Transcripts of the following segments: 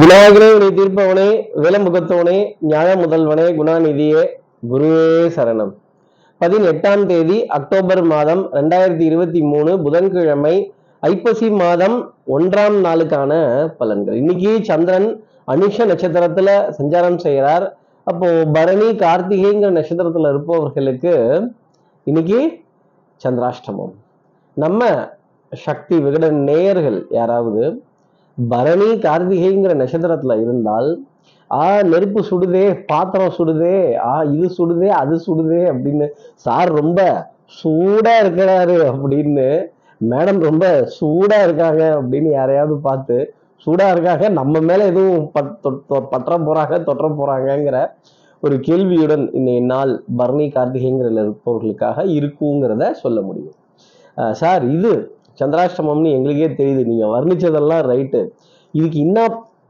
விநாயகனே உனை தீர்ப்பவனே விலமுகத்தவனே ஞான முதல்வனே குணாநிதியே குருவே சரணம். பதினெட்டாம் தேதி அக்டோபர் மாதம் ரெண்டாயிரத்தி இருபத்தி மூணு புதன்கிழமை ஐப்பசி மாதம் ஒன்றாம் நாளுக்கான பலன்கள். இன்னைக்கு சந்திரன் அனுஷ நட்சத்திரத்துல சஞ்சாரம் செய்கிறார். அப்போ பரணி கார்த்திகைங்கிற நட்சத்திரத்துல இருப்பவர்களுக்கு இன்னைக்கு சந்திராஷ்டமம். நம்ம சக்தி விகட நேயர்கள் யாராவது பரணி கார்த்திகைங்கிற நட்சத்திரத்துல இருந்தால் ஆ நெருப்பு சுடுதே பாத்திரம் சுடுதே ஆ இது சுடுதே அது சுடுதே அப்படின்னு சார் ரொம்ப சூடா இருக்கிறாரு அப்படின்னு மேடம் ரொம்ப சூடா இருக்காங்க அப்படின்னு யாரையாவது பார்த்து சூடா இருக்காங்க நம்ம மேல எதுவும் பட் தொ- பற்ற போறாங்க தொற்ற போறாங்கங்கிற ஒரு கேள்வியுடன் இன்னைய நாள் பரணி கார்த்திகைங்கிற இருப்பவர்களுக்காக இருக்குங்கிறத சொல்ல முடியும். சார் இது சந்திராஷ்டமம்னு எங்களுக்கே தெரியுது. நீங்கள் வர்ணித்ததெல்லாம் ரைட்டு இதுக்கு என்ன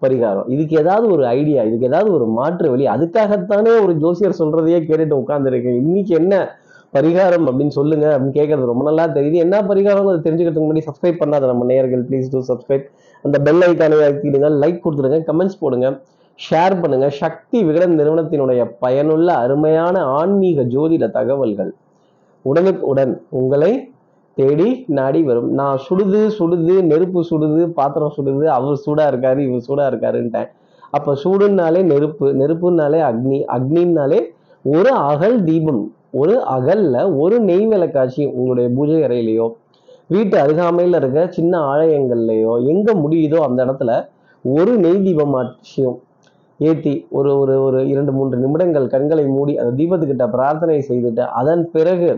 பரிகாரம்? இதுக்கு ஏதாவது ஒரு ஐடியா இதுக்கு ஏதாவது ஒரு மாற்று வழி அதுக்காகத்தானே ஒரு ஜோசியர் சொல்றதையே கேட்டுட்டு உட்காந்துருக்கேன் இன்னைக்கு என்ன பரிகாரம் அப்படின்னு சொல்லுங்க அப்படின்னு கேட்கறது ரொம்ப நல்லா தெரியுது. என்ன பரிகாரம் அதை தெரிஞ்சுக்கிறதுக்கு முன்னாடி சப்ஸ்கிரைப் பண்ணாத நம்ம நேயர்கள் ப்ளீஸ் டூ சப்ஸ்கிரைப் அந்த பெல் ஐக்கானை அழுத்திடுங்க லைக் கொடுத்துடுங்க கமெண்ட்ஸ் போடுங்க ஷேர் பண்ணுங்க. சக்தி விகடன் நிறுவனத்தினுடைய பயனுள்ள அருமையான ஆன்மீக ஜோதிட தகவல்கள். உடனுக்குடன் உங்களை தேடி நாடி வரும். நான் சுடுது சுடுது நெருப்பு சுடுது பாத்திரம் சுடுது அவர் சூடா இருக்காரு இவர் சூடா இருக்காருன்ட்டேன். அப்ப சூடுனாலே நெருப்பு நெருப்புனாலே அக்னி அக்னின்னாலே ஒரு அகல் தீபம். ஒரு அகல்ல ஒரு நெய் விளக்காட்சி உங்களுடைய பூஜை அறையிலையோ வீட்டு அருகாமையில் இருக்க சின்ன ஆலயங்கள்லையோ எங்க முடியுதோ அந்த இடத்துல ஒரு நெய் தீபம் ஆட்சியும் ஏற்றி ஒரு ஒரு ஒரு இரண்டு மூன்று நிமிடங்கள் கண்களை மூடி அந்த தீபத்துக்கிட்ட பிரார்த்தனை செய்துட்டு அதன் பிறகு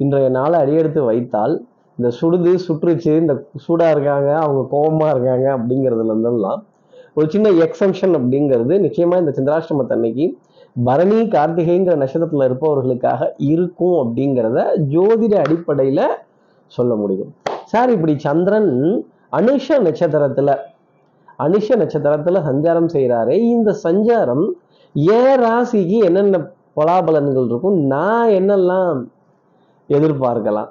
இன்றைய நாளை அடியெடுத்து வைத்தால் இந்த சுடுது சுற்றுச்சு இந்த சூடாக இருக்காங்க அவங்க கோபமாக இருக்காங்க அப்படிங்கிறதுல இருந்தெல்லாம் ஒரு சின்ன எக்ஸம்ஷன் அப்படிங்கிறது நிச்சயமாக இந்த சந்திராஷ்டமத்தன்னைக்கு பரணி கார்த்திகைங்கிற நட்சத்திரத்தில் இருப்பவர்களுக்காக இருக்கும் அப்படிங்கிறத ஜோதிட அடிப்படையில் சொல்ல முடியும். சார் இப்படி சந்திரன் அனுஷ நட்சத்திரத்தில் அனுஷ நட்சத்திரத்தில் சஞ்சாரம் செய்கிறாரே இந்த சஞ்சாரம் ஏ ராசிக்கு என்னென்ன பலாபலன்கள் இருக்கும் நான் என்னெல்லாம் எதிர்பார்க்கலாம்.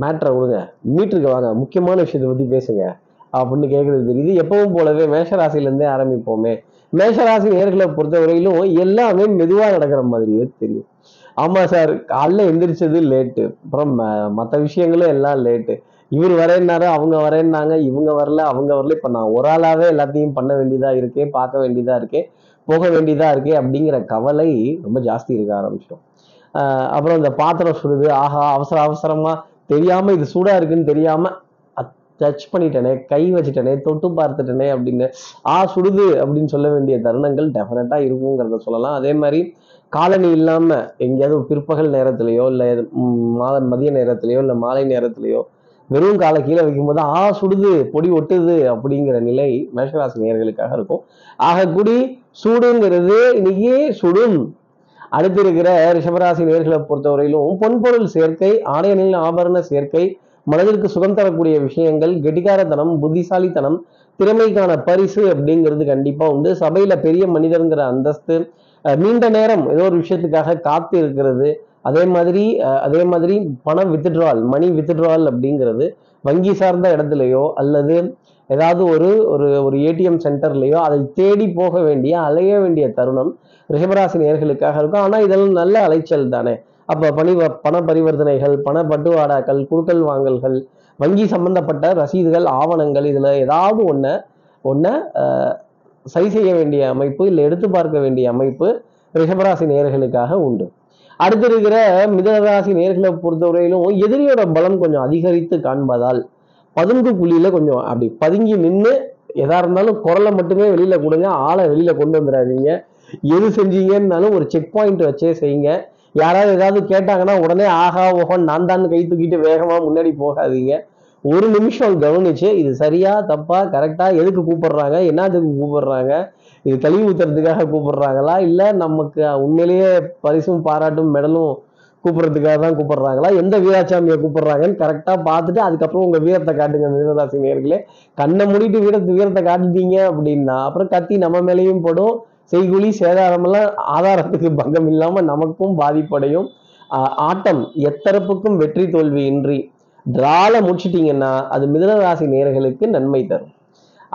மேட்ரை விடுங்க. மீட்டருக்கு வாங்க. முக்கியமான விஷயத்தை பற்றி பேசுங்க. அப்படின்னு கேட்குறது தெரியுது. எப்பவும் போலவே மேஷராசிலேருந்தே ஆரம்பிப்போமே. மேஷராசி நேர்களை பொறுத்தவரையிலும் எல்லாமே மெதுவாக நடக்கிற மாதிரியே தெரியும். ஆமாம் சார் காலைல எந்திரிச்சது லேட்டு அப்புறம் மற்ற விஷயங்களும் எல்லாம் லேட்டு இவர் வரேன்னாரு அவங்க வரேன்னாங்க. இவங்க வரல அவங்க வரல. இப்போ நான் ஒரு ஆளாகவே எல்லாத்தையும் பண்ண வேண்டியதாக இருக்கே பார்க்க வேண்டியதாக இருக்கே போக வேண்டியதாக இருக்கே அப்படிங்கிற கவலை ரொம்ப ஜாஸ்தி இருக்க ஆரம்பிச்சிடும். அப்புறம் இந்த பாத்திரம் சுடுது. ஆஹா அவசர அவசரமா தெரியாம இது சூடா இருக்குன்னு தெரியாம டச் பண்ணிட்டேனே கை வச்சுட்டேனே தொட்டு பார்த்துட்டேனே அப்படின்னு ஆ சுடுது அப்படின்னு சொல்ல வேண்டிய தருணங்கள் டெஃபினட்டாக இருக்குங்கிறத சொல்லலாம். அதே மாதிரி காலனி இல்லாமல் எங்கேயாவது பிற்பகல் நேரத்துலையோ இல்லை மாத மதிய நேரத்திலையோ இல்லை மாலை நேரத்துலையோ வெறும் காலை கீழே வைக்கும்போது ஆ சுடுது பொடி ஒட்டுது அப்படிங்கிற நிலை மேஷராசி நேர்களுக்காக இருக்கும். ஆகக்கூடி சூடுங்கிறது இன்னைக்கு சுடும். அடுத்து இருக்கிற ரிஷபராசி நேர்களை பொறுத்தவரையிலும் பொன்பொருள் சேர்க்கை ஆடையணில் ஆபரண சேர்க்கை மனதிற்கு சுகம் தரக்கூடிய விஷயங்கள் கெட்டிகாரத்தனம் புத்திசாலித்தனம் திறமைக்கான பரிசு அப்படிங்கிறது கண்டிப்பாக உண்டு. சபையில் பெரிய மனிதர்ங்கிற அந்தஸ்து நீண்ட நேரம் ஏதோ ஒரு விஷயத்துக்காக காத்து இருக்கிறது. அதே மாதிரி அதே மாதிரி பணம் வித்ட்ரால் மணி வித்ட்ரால் அப்படிங்கிறது வங்கி சார்ந்த இடத்துலையோ அல்லது ஏதாவது ஒரு ஒரு ஒரு ஏடிஎம் சென்டர்லையோ அதை தேடி போக வேண்டிய அலைய வேண்டிய தருணம். ரிஷபராசி நேர்களுக்காக இருக்கும். ஆனால் இதெல்லாம் நல்ல அலைச்சல் தானே. அப்போ பணி பண பரிவர்த்தனைகள் பண பட்டுவாடாக்கள் குடுக்கல் வாங்கல்கள் வங்கி சம்பந்தப்பட்ட ரசீதுகள் ஆவணங்கள் இதில் ஏதாவது ஒன்று ஒன்று சரி செய்ய வேண்டிய அமைப்பு இல்லை எடுத்து பார்க்க வேண்டிய அமைப்பு ரிஷபராசி நேர்களுக்காக உண்டு. அடுத்து இருக்கிற மிதனராசி நேர்களை பொறுத்தவரையிலும் எதிரியோட பலம் கொஞ்சம் அதிகரித்து காண்பதால் பதுங்கு குழியில கொஞ்சம் அப்படி பதுங்கி நின்று எதா இருந்தாலும் குரலை மட்டுமே வெளியில் கொடுங்க ஆளை வெளியில் கொண்டு வந்துடாதீங்க. எது செஞ்சீங்கன்னாலும் ஒரு செக் பாயிண்ட் வச்சே செய்யுங்க. யாராவது ஏதாவது கேட்டாங்கன்னா உடனே ஆஹா ஓஹோன் நான் தான் கை தூக்கிட்டு வேகமாக முன்னாடி போகாதீங்க. ஒரு நிமிஷம் கவனிச்சு இது சரியா தப்பா கரெக்டா எதுக்கு கூப்பிடுறாங்க? என்னத்துக்கு கூப்பிடுறாங்க? இது கழிவு ஊத்துறதுக்காக கூப்பிடுறாங்களா? இல்ல நமக்கு உண்மையிலேயே பரிசும் பாராட்டும் மெடலும் கூப்பிடுறதுக்காக தான் கூப்பிடுறாங்களா? எந்த வீராசாமியை கூப்பிடுறாங்கன்னு கரெக்டாக பார்த்துட்டு அதுக்கப்புறம் உங்கள் வீரத்தை காட்டுங்க மிதனராசி நேர்களே கண்ணை மூடிட்டு வீரத்து வீரத்தை காட்டிட்டீங்க அப்படின்னா அப்புறம் கத்தி நம்ம மேலேயும் படும். செய்குழி சேதாரமெல்லாம் ஆதாரத்துக்கு பங்கம் இல்லாமல் நமக்கும் பாதிப்படையும். ஆட்டம் எத்தரப்புக்கும் வெற்றி தோல்வி இன்றி டிரால முடிச்சிட்டிங்கன்னா அது மிதனராசி நேர்களுக்கு நன்மை தரும்.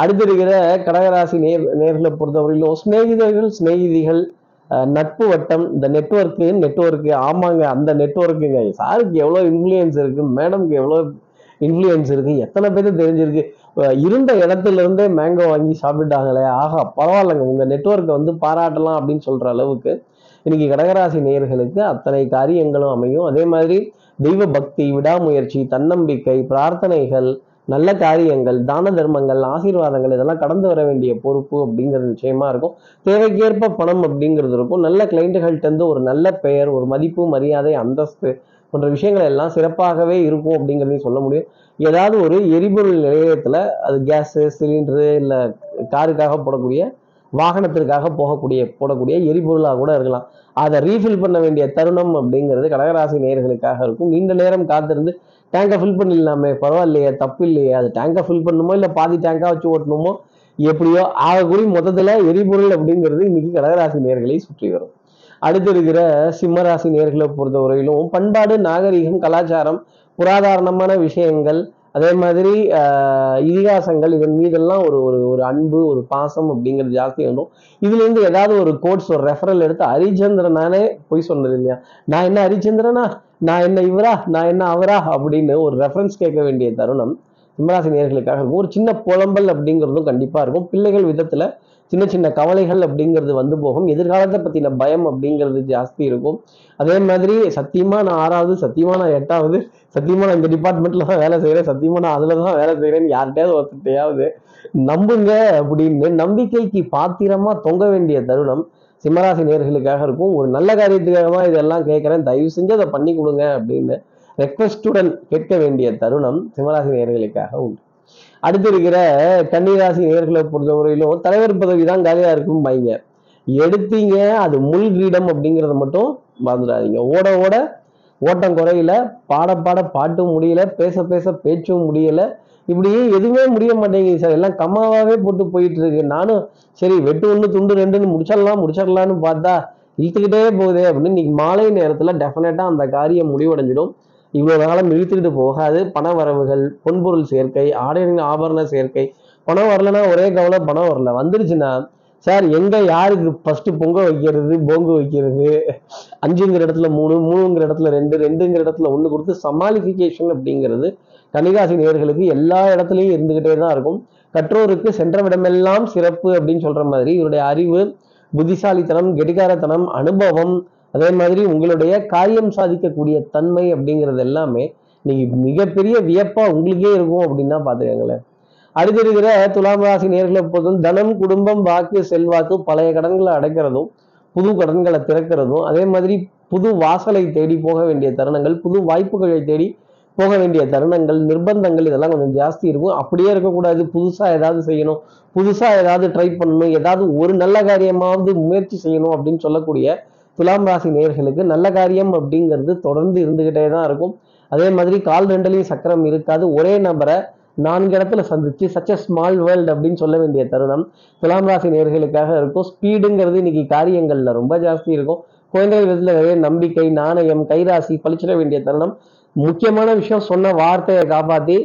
அடுத்து இருக்கிற கடகராசி நேர் நேர்களை பொறுத்தவரையிலும் சிநேகிதர்கள் சிநேகிதிகள் நட்பு வட்டம் இந்த நெட்வொர்க்கு நெட்வொர்க்கு ஆமாங்க அந்த நெட்வொர்க்குங்க சாருக்கு எவ்வளோ இன்ஃப்ளூயன்ஸ் இருக்குது மேடம்க்கு எவ்வளோ இன்ஃப்ளூயன்ஸ் இருக்குது எத்தனை பேருக்கு தெரிஞ்சிருக்கு? இருந்த இடத்துல இருந்தே மேங்கோ வாங்கி சாப்பிட்டாங்களே ஆகா பரவாயில்லைங்க உங்கள் நெட்வொர்க்கை வந்து பாராட்டலாம் அப்படின்னு சொல்கிற அளவுக்கு இன்னைக்கு கடகராசி நேயர்களுக்கு அத்தனை காரியங்களும் அமையும். அதே மாதிரி தெய்வ பக்தி விடாமுயற்சி தன்னம்பிக்கை பிரார்த்தனைகள் நல்ல காரியங்கள் தான தர்மங்கள் ஆசீர்வாதங்கள் இதெல்லாம் கடந்து வர வேண்டிய பொறுப்பு அப்படிங்கிறது நிச்சயமா இருக்கும். தேவைக்கேற்ப பணம் அப்படிங்கிறது இருக்கும். நல்ல கிளைண்ட்டுகள்கிட்ட இருந்து ஒரு நல்ல பெயர் ஒரு மதிப்பு மரியாதை அந்தஸ்து போன்ற விஷயங்கள் எல்லாம் சிறப்பாகவே இருக்கும் அப்படிங்கிறதையும் சொல்ல முடியும். ஏதாவது ஒரு எரிபொருள் நிலையத்தில் அது கேஸு சிலிண்டரு இல்லை காருக்காக போடக்கூடிய வாகனத்திற்காக போகக்கூடிய போடக்கூடிய எரிபொருளாக கூட இருக்கலாம். அதை ரீஃபில் பண்ண வேண்டிய தருணம் அப்படிங்கிறது கடகராசி நேயர்களுக்காக இருக்கும். நீண்ட நேரம் காத்திருந்து டேங்கை ஃபில் பண்ணிடலாமே. பரவாயில்லையே தப்பு இல்லையே அது டேங்கை ஃபில் பண்ணணுமோ இல்லை பாதி டேங்காக வச்சு ஓட்டணுமோ எப்படியோ ஆகக்கூடிய மொத்தத்தில் எரிபொருள் அப்படிங்கிறது இன்னைக்கு கடகராசி நேர்களை சுற்றி வரும். அடுத்து இருக்கிற சிம்மராசி நேர்களை பொறுத்தவரையிலும் பண்பாடு நாகரிகம் கலாச்சாரம் புராதாரணமான விஷயங்கள் அதே மாதிரி இதிகாசங்கள் இதன் மீதெல்லாம் ஒரு ஒரு ஒரு அன்பு ஒரு பாசம் அப்படிங்கிறது ஜாஸ்தி வரும் இதுலேருந்து ஏதாவது ஒரு கோட்ஸ் ஒரு ரெஃபரல் எடுத்து ஹரிச்சந்திரனானே போய் சொன்னது இல்லையா? நான் என்ன ஹரிச்சந்திரனா? நான் என்ன இவரா? நான் என்ன அவரா? அப்படின்னு ஒரு ரெஃபரன்ஸ் கேட்க வேண்டிய தருணம் சிம்மராசி நேர்களுக்காக இருக்கும். ஒரு சின்ன புலம்பல் அப்படிங்கிறதும் கண்டிப்பாக இருக்கும். பிள்ளைகள் விதத்தில் சின்ன சின்ன கவலைகள் அப்படிங்கிறது வந்து போகும். எதிர்காலத்தை பற்றின பயம் அப்படிங்கிறது ஜாஸ்தி இருக்கும். அதே மாதிரி சத்தியமாக நான் ஆறாவது சத்தியமாக நான் எட்டாவது சத்தியமாக நான் இந்த டிபார்ட்மெண்ட்டில் தான் வேலை செய்கிறேன் சத்தியமாக நான் அதில் தான் வேலை செய்கிறேன்னு யார்கிட்டயாவது ஒருத்தையாவது நம்புங்க அப்படின்னு நம்பிக்கைக்கு பாத்திரமாக தொங்க வேண்டிய தருணம் சிம்மராசி நேர்களுக்காக இருக்கும். ஒரு நல்ல காரியத்துக்காக தான் இதெல்லாம் கேட்குறேன். தயவு செஞ்சு அதை பண்ணி கொடுங்க அப்படின்னு ரெக்வஸ்டுடன் கேட்க வேண்டிய தருணம் சிம்மராசி நேர்களுக்காக உண்டு. அடுத்து இருக்கிற கன்னிராசி நேர்களை பொறுத்தவரையிலும் தலைவர் பதவி தான் காலியாக இருக்கும் பைங்க எடுத்தீங்க அது முள் கிரீடம் அப்படிங்கிறத மட்டும் மறந்துடாதீங்க. ஓட ஓட ஓட்டம் குறையில பாட பாட பாட்டும் முடியல பேச பேச பேச்சும் முடியல. இப்படியே எதுவுமே முடிய மாட்டேங்குது சார். எல்லாம் கம்மாவாகவே போட்டு போயிட்டு இருக்கு நானும் சரி வெட்டு ஒன்று துண்டு ரெண்டுன்னு முடிச்சிடலாம் முடிச்சிடலான்னு பார்த்தா இழுத்துக்கிட்டே போகுதே அப்படின்னு இன்னைக்கு மாலை நேரத்தில் டெஃபினட்டா அந்த காரியம் முடிவடைஞ்சிடும். இவ்வளோ நாளும் இழுத்துக்கிட்டு போகாது. பண வரவுகள் பொன்பொருள் சேர்க்கை ஆடை ஆபரண சேர்க்கை. பணம் வரலன்னா ஒரே கவலை பணம் வரல. வந்துருச்சுன்னா சார் எங்க யாருக்கு ஃபர்ஸ்ட் பொங்க வைக்கிறது பொங்கு வைக்கிறது? அஞ்சுங்கிற இடத்துல மூணு மூணுங்கிற இடத்துல ரெண்டு ரெண்டுங்கிற இடத்துல ஒன்று கொடுத்து சமாளிஃபிகேஷன் அப்படிங்கிறது கணிகாசி நேயர்களுக்கு எல்லா இடத்துலையும் இருந்துகிட்டே தான் இருக்கும். கற்றோருக்கு சென்ற விடமெல்லாம் சிறப்பு அப்படின்னு சொல்ற மாதிரி இவருடைய அறிவு புத்திசாலித்தனம் கெடிகாரத்தனம் அனுபவம் அதே மாதிரி உங்களுடைய காரியம் சாதிக்கக்கூடிய தன்மை அப்படிங்கிறது எல்லாமே நீங்கள் மிகப்பெரிய வியப்பா உங்களுக்கே இருக்கும் அப்படின்னா பாத்துக்கங்களேன் அடுத்து இருக்கிற துலாம் ராசி நேர்களை பொறுத்தும் தனம் குடும்பம் வாக்கு செல்வாக்கு பழைய கடன்களை அடைக்கிறதும் புது கடன்களை திறக்கிறதும் அதே மாதிரி புது வாசலை தேடி போக வேண்டிய தருணங்கள் புது வாய்ப்புகளை தேடி போக வேண்டிய தருணங்கள் நிர்பந்தங்கள் இதெல்லாம் கொஞ்சம் ஜாஸ்தி இருக்கும். அப்படியே இருக்கக்கூடாது. புதுசாக ஏதாவது செய்யணும். புதுசாக ஏதாவது ட்ரை பண்ணணும். ஏதாவது ஒரு நல்ல காரியமாவது முயற்சி செய்யணும் அப்படின்னு சொல்லக்கூடிய துலாம் ராசி நேயர்களுக்கு நல்ல காரியம் அப்படிங்கிறது தொடர்ந்து இருந்துக்கிட்டே தான் இருக்கும். அதே மாதிரி கால் ரெண்டுலேயும் சக்கரம் இருக்காது. ஒரே நபரை நான்கு இடத்துல சந்திச்சு சச்ச ஸ்மால் வேர்ல்டு அப்படின்னு சொல்ல வேண்டிய தருணம் துலாம் ராசி நேர்களுக்காக இருக்கும். ஸ்பீடுங்கிறது இன்னைக்கு காரியங்களில் ரொம்ப ஜாஸ்தி இருக்கும். குழந்தைகள் விதத்தில் நிறைய நம்பிக்கை நாணயம் கைராசி பழிச்சிட வேண்டிய தருணம். முக்கியமான விஷயம் சொன்ன வார்த்தையை காப்பாற்றி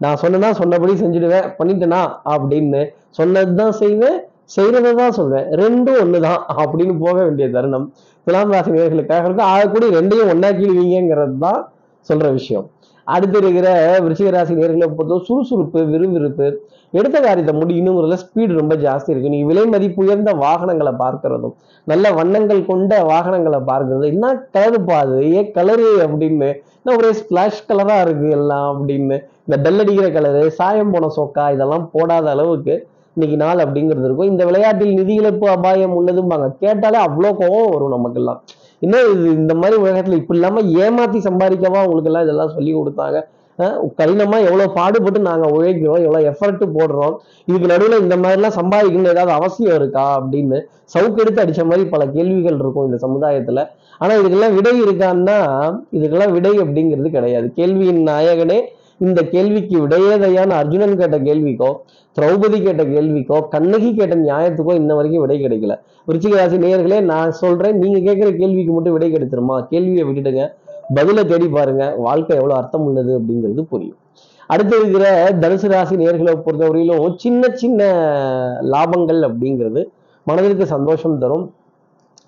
நான் சொன்னேன்னா சொன்னபடி செஞ்சுடுவேன் பண்ணிட்டேனா அப்படின்னு சொன்னது தான் செய்வேன் செய்கிறத தான் சொல்வேன். ரெண்டும் ஒன்று தான் அப்படின்னு போக வேண்டிய தருணம். துலாம் ராசி நேர்களுக்காக இருக்கும். ஆகக்கூடிய ரெண்டையும் ஒன்னாக்கிடுவீங்கிறது தான் சொல்கிற விஷயம். அடுத்து இருக்கிற விருச்சிக நேர்களை பொறுத்தவரை சுறுசுறுப்பு விறுவிறுப்பு. எடுத்த காரியத்தை முடியணுங்கிறதுல ஸ்பீடு ரொம்ப ஜாஸ்தி இருக்கு. நீ விலை மதிப்பு உயர்ந்த வாகனங்களை பார்க்கறதும் நல்ல வண்ணங்கள் கொண்ட வாகனங்களை பார்க்கறது என்ன கலருப்பா அது ஏன் கலரு அப்படின்னு என்ன ஒரே ஸ்பிளாஷ் கலரா இருக்கு எல்லாம் அப்படின்னு இந்த டல் அடிக்கிற கலரு சாயம் போன சொக்கா இதெல்லாம் போடாத அளவுக்கு இன்னைக்கு நாள் அப்படிங்கிறது இருக்கும். இந்த விளையாட்டில் நிதி இழப்பு அபாயம் உள்ளதும்பாங்க. கேட்டாலே அவ்வளோ கோவம் வரும் நமக்கெல்லாம். என்ன இது இந்த மாதிரி உலகத்துல இப்படி இல்லாம ஏமாத்தி சம்பாதிக்கவா உங்களுக்கு எல்லாம் இதெல்லாம் சொல்லி கொடுத்தாங்க? கடினமாக கடினமா எவ்வளவு பாடுபட்டு நாங்க உழைக்கிறோம் எவ்வளவு எஃபர்ட் போடுறோம் இதுக்கு நடுவில் இந்த மாதிரி எல்லாம் சம்பாதிக்கணும் ஏதாவது அவசியம் இருக்கா அப்படின்னு சவுக்கெடுத்து அடிச்ச மாதிரி பல கேள்விகள் இருக்கும் இந்த சமுதாயத்துல. ஆனா இதுக்கெல்லாம் விடை இருக்கான்னா இதுக்கெல்லாம் விடை அப்படிங்கிறது கிடையாது. கேள்வியின் நாயகனே இந்த கேள்விக்கு விடையேதையான அர்ஜுனன் கேட்ட கேள்விக்கோ திரௌபதி கேட்ட கேள்விக்கோ கண்ணகி கேட்ட நியாயத்துக்கோ இன்ன வரைக்கும் விடை கிடைக்கல. விருச்சிக ராசி நேயர்களே நான் சொல்றேன் நீங்க கேட்கிற கேள்விக்கு மட்டும் விடை கிடைச்சிருமா? கேள்வியை விட்டுடுங்க. பதிலை தேடி பாருங்க. வாழ்க்கை எவ்வளவு அர்த்தம் உள்ளது அப்படிங்கிறது புரியும். அடுத்து இருக்கிற தனுசு ராசி நேர்களை பொறுத்தவரையிலும் சின்ன சின்ன லாபங்கள் அப்படிங்கிறது மனதிற்கு சந்தோஷம் தரும்.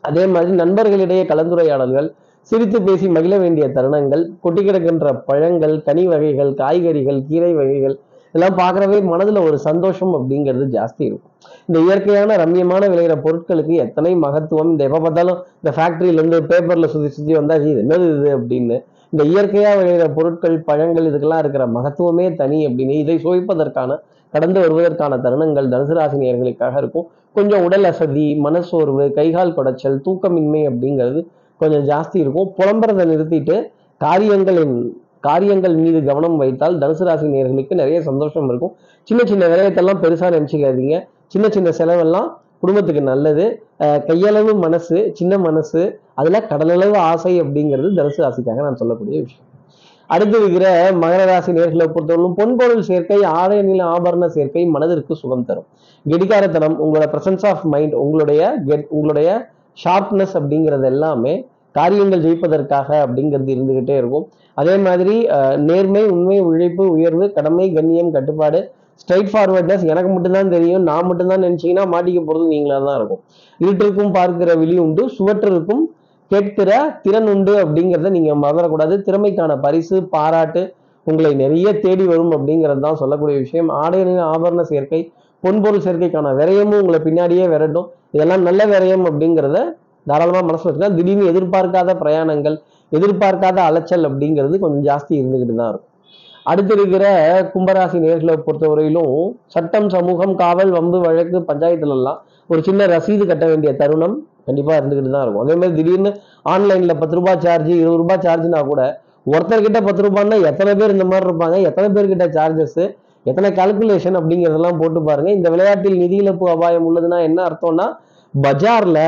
அதே மாதிரி நண்பர்களிடையே கலந்துரையாடல்கள் சிரித்து பேசி மகிழ வேண்டிய தருணங்கள் கொட்டி கிடக்கின்ற பழங்கள் கனி வகைகள் காய்கறிகள் கீரை வகைகள் இதெல்லாம் பார்க்குறவே மனதில் ஒரு சந்தோஷம் அப்படிங்கிறது ஜாஸ்தி இருக்கும். இந்த இயற்கையான ரம்யமான விளையிற பொருட்களுக்கு எத்தனை மகத்துவம் இந்த எப்போ பார்த்தாலும் இந்த ஃபேக்ட்ரியிலேருந்து பேப்பரில் சுற்றி சுத்தி வந்தால் இது என்னது இது அப்படின்னு இந்த இயற்கையாக விளையிற பொருட்கள் பழங்கள் இதுக்கெல்லாம் இருக்கிற மகத்துவமே தனி அப்படின்னு இதை சுவைப்பதற்கான கடந்து வருவதற்கான தருணங்கள் தனுசு இருக்கும். கொஞ்சம் உடல் அசதி மனசோர்வு கைகால் குடைச்சல் தூக்கமின்மை அப்படிங்கிறது கொஞ்சம் ஜாஸ்தி இருக்கும். புலம்புறதை நிறுத்திட்டு காரியங்களின் காரியங்கள் மீது கவனம் வைத்தால் தனுசு ராசி நேர்களுக்கு நிறைய சந்தோஷம் இருக்கும். சின்ன சின்ன விரயத்தெல்லாம் பெருசாக நினச்சிக்காதீங்க. சின்ன சின்ன செலவெல்லாம் குடும்பத்துக்கு நல்லது. கையளவு மனசு சின்ன மனசு அதில் கடலளவு ஆசை அப்படிங்கிறது தனுசு ராசிக்காக நான் சொல்லக்கூடிய விஷயம். அடுத்து இருக்கிற மகர ராசி நேர்களை பொறுத்தவரைக்கும் பொன்பொருள் சேர்க்கை ஆலய நில ஆபரண சேர்க்கை மனதிற்கு சுகம் தரும். கெடிகாரத்தனம் உங்களோட பிரசன்ஸ் ஆஃப் மைண்ட் உங்களுடைய கெட் உங்களுடைய ஷார்ப்னஸ் அப்படிங்கிறது எல்லாமே காரியங்கள் ஜெயிப்பதற்காக அப்படிங்கிறது இருந்துகிட்டே இருக்கும். அதே மாதிரி நேர்மை உண்மை உழைப்பு உயர்வு கடமை கண்ணியம் கட்டுப்பாடு ஸ்ட்ரைட் ஃபார்வர்ட்னஸ் எனக்கு மட்டும்தான் தெரியும் நான் மட்டும்தான் நினைச்சீங்கன்னா மாட்டிக்க போகிறது நீங்களாக தான் இருக்கும். இருட்டிற்கும் பார்க்கிற விழி உண்டு சுவற்றிற்கும் கேட்கிற திறன் உண்டு அப்படிங்கிறத நீங்கள் மறந்துடக்கூடாது. திறமைக்கான பரிசு பாராட்டு உங்களை நிறைய தேடி வரும் அப்படிங்கிறது தான் சொல்லக்கூடிய விஷயம். ஆடையின ஆபரண சேர்க்கை பொன்பொருள் சேர்க்கைக்கான விரயமும் உங்களை பின்னாடியே விரட்டும். இதெல்லாம் நல்ல விரயம் அப்படிங்கிறத தாராளமாக மனசு வச்சுக்கலாம் திடீர்னு எதிர்பார்க்காத பிரயாணங்கள் எதிர்பார்க்காத அலைச்சல் அப்படிங்கிறது கொஞ்சம் ஜாஸ்தி இருந்துக்கிட்டு தான் இருக்கும். அடுத்து இருக்கிற கும்பராசி நேர்களை பொறுத்தவரையிலும் சட்டம் சமூகம் காவல் வம்பு வழக்கு பஞ்சாயத்துலலாம் ஒரு சின்ன ரசீது கட்ட வேண்டிய தருணம் கண்டிப்பாக இருந்துக்கிட்டு தான் இருக்கும். அதே மாதிரி திடீர்னு ஆன்லைனில் பத்து ரூபாய் சார்ஜ் இருபது ரூபாய் சார்ஜ்னா கூட ஒருத்தர்கிட்ட பத்து ரூபான்னா எத்தனை பேர் இந்த மாதிரி இருப்பாங்க? எத்தனை பேர்கிட்ட சார்ஜஸ் எத்தனை கால்குலேஷன் அப்படிங்கிறதெல்லாம் போட்டு பாருங்க. இந்த விளையாட்டில் நிதி இழப்பு அபாயம் உள்ளதுன்னா என்ன அர்த்தம்னா பஜார்ல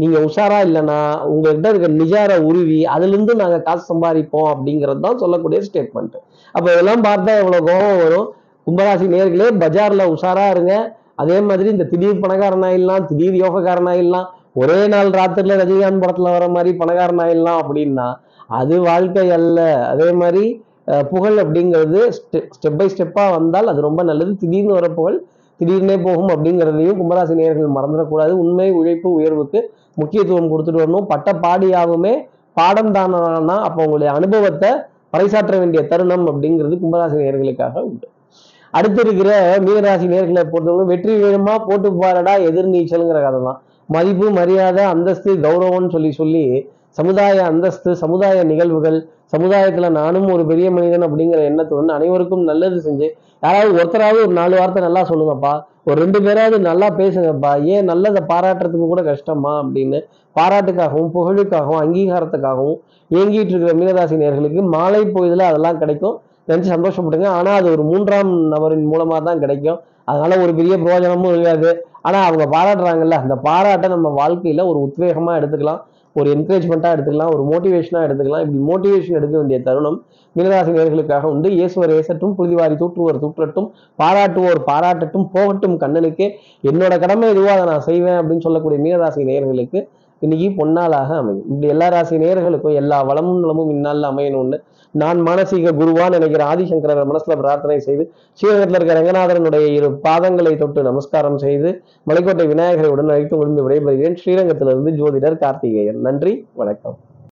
நீங்க உஷாரா இல்லைன்னா உங்ககிட்ட இருக்க நிஜார உருவி அதுல இருந்து நாங்க காசு சம்பாதிப்போம் அப்படிங்கிறது தான் சொல்லக்கூடிய ஸ்டேட்மெண்ட் அப்ப இதெல்லாம் பார்த்தா எவ்வளவு கோபம் வரும். கும்பராசி நேர்களே பஜார்ல உஷாரா இருங்க. அதே மாதிரி இந்த திடீர் பணக்காரன் ஆயிடலாம் திடீர் யோகக்காரன் ஆயிடலாம். ஒரே நாள் ராத்திரில ரஜினிகாந்த் படத்துல வர மாதிரி பணக்காரன் ஆயிடலாம் அப்படின்னா அது வாழ்க்கை அல்ல. அதே மாதிரி புகழ் அப்படிங்கிறது ஸ்டெப் பை ஸ்டெப்பாக வந்தால் அது ரொம்ப நல்லது. திடீர்னு வர புகழ் திடீர்னே போகும் அப்படிங்கிறதையும் கும்பராசி நேர்கள் மறந்துடக்கூடாது. உண்மை உழைப்பு உயர்வுக்கு முக்கியத்துவம் கொடுத்துட்டு வரணும். பட்ட பாடியாகவுமே பாடம் தானா அப்போ உங்களுடைய அனுபவத்தை பறைசாற்ற வேண்டிய தருணம் அப்படிங்கிறது கும்பராசி நேர்களுக்காக உண்டு. அடுத்து இருக்கிற மீனராசி நேர்களை பொறுத்தவரை வெற்றி வேணுமா? போட்டு பாருடா எதிர்நீச்சல்ங்கிற கதை தான். மதிப்பு மரியாதை அந்தஸ்து கௌரவம்னு சொல்லி சொல்லி சமுதாய அந்தஸ்து சமுதாய நிகழ்வுகள் சமுதாயத்தில் நானும் ஒரு பெரிய மனிதன் அப்படிங்கிற எண்ணத்துடன் அனைவருக்கும் நல்லது செஞ்சு யாராவது ஒருத்தராவது ஒரு நாலு வார்த்தை நல்லா சொல்லுங்கப்பா ஒரு ரெண்டு பேராவது நல்லா பேசுங்கப்பா ஏன் நல்லதை பாராட்டுறதுக்கு கூட கஷ்டமா அப்படின்னு பாராட்டுக்காகவும் புகழுக்காகவும் அங்கீகாரத்துக்காகவும் இயங்கிட்டு இருக்கிற மீனராசி நேர்களுக்கு மாலை பொழுதுல அதெல்லாம் கிடைக்கும். நினச்சி சந்தோஷப்படுங்க. ஆனால் அது ஒரு மூன்றாம் நபரின் மூலமாக தான் கிடைக்கும். அதனால ஒரு பெரிய பிரயோஜனமும் இருக்காது ஆனால் அவங்க பாராட்டுறாங்கல்ல அந்த பாராட்டை நம்ம வாழ்க்கையில் ஒரு உத்வேகமாக எடுத்துக்கலாம். ஒரு என்கரேஜ்மெண்ட்டாக எடுத்துக்கலாம் ஒரு மோட்டிவேஷனாக எடுத்துக்கலாம். இப்படி மோட்டிவேஷன் எடுக்க வேண்டிய தருணம் மீனராசி நேர்களுக்காக உண்டு. இயேசுவர் ஏசட்டும் புழுதிவாரி தூற்றுவோர் தூற்றட்டும் பாராட்டுவோர் பாராட்டட்டும் போகட்டும் கண்ணனுக்கு. என்னோட கடமை எதுவோ அதை நான் செய்வேன் அப்படின்னு சொல்லக்கூடிய மீனராசி நேயர்களுக்கு இன்னைக்கு பொன்னாளாக அமையும். இப்படி எல்லா ராசி நேர்களுக்கும் எல்லா வளமும் நலமும் இந்நாளில் அமையணும்னு நான் மானசீக குருவான் நினைக்கிற ஆதிசங்கரர் மனசுல பிரார்த்தனை செய்து ஸ்ரீரங்கத்தில் இருக்கிற ரங்கநாதரனுடைய இரு பாதங்களை தொட்டு நமஸ்காரம் செய்து மலைக்கோட்டை விநாயகரை உடன் அழைத்து விழுந்து விடைபெறுகிறேன். ஸ்ரீரங்கத்திலிருந்து ஜோதிடர் கார்த்திகேயன். நன்றி வணக்கம்.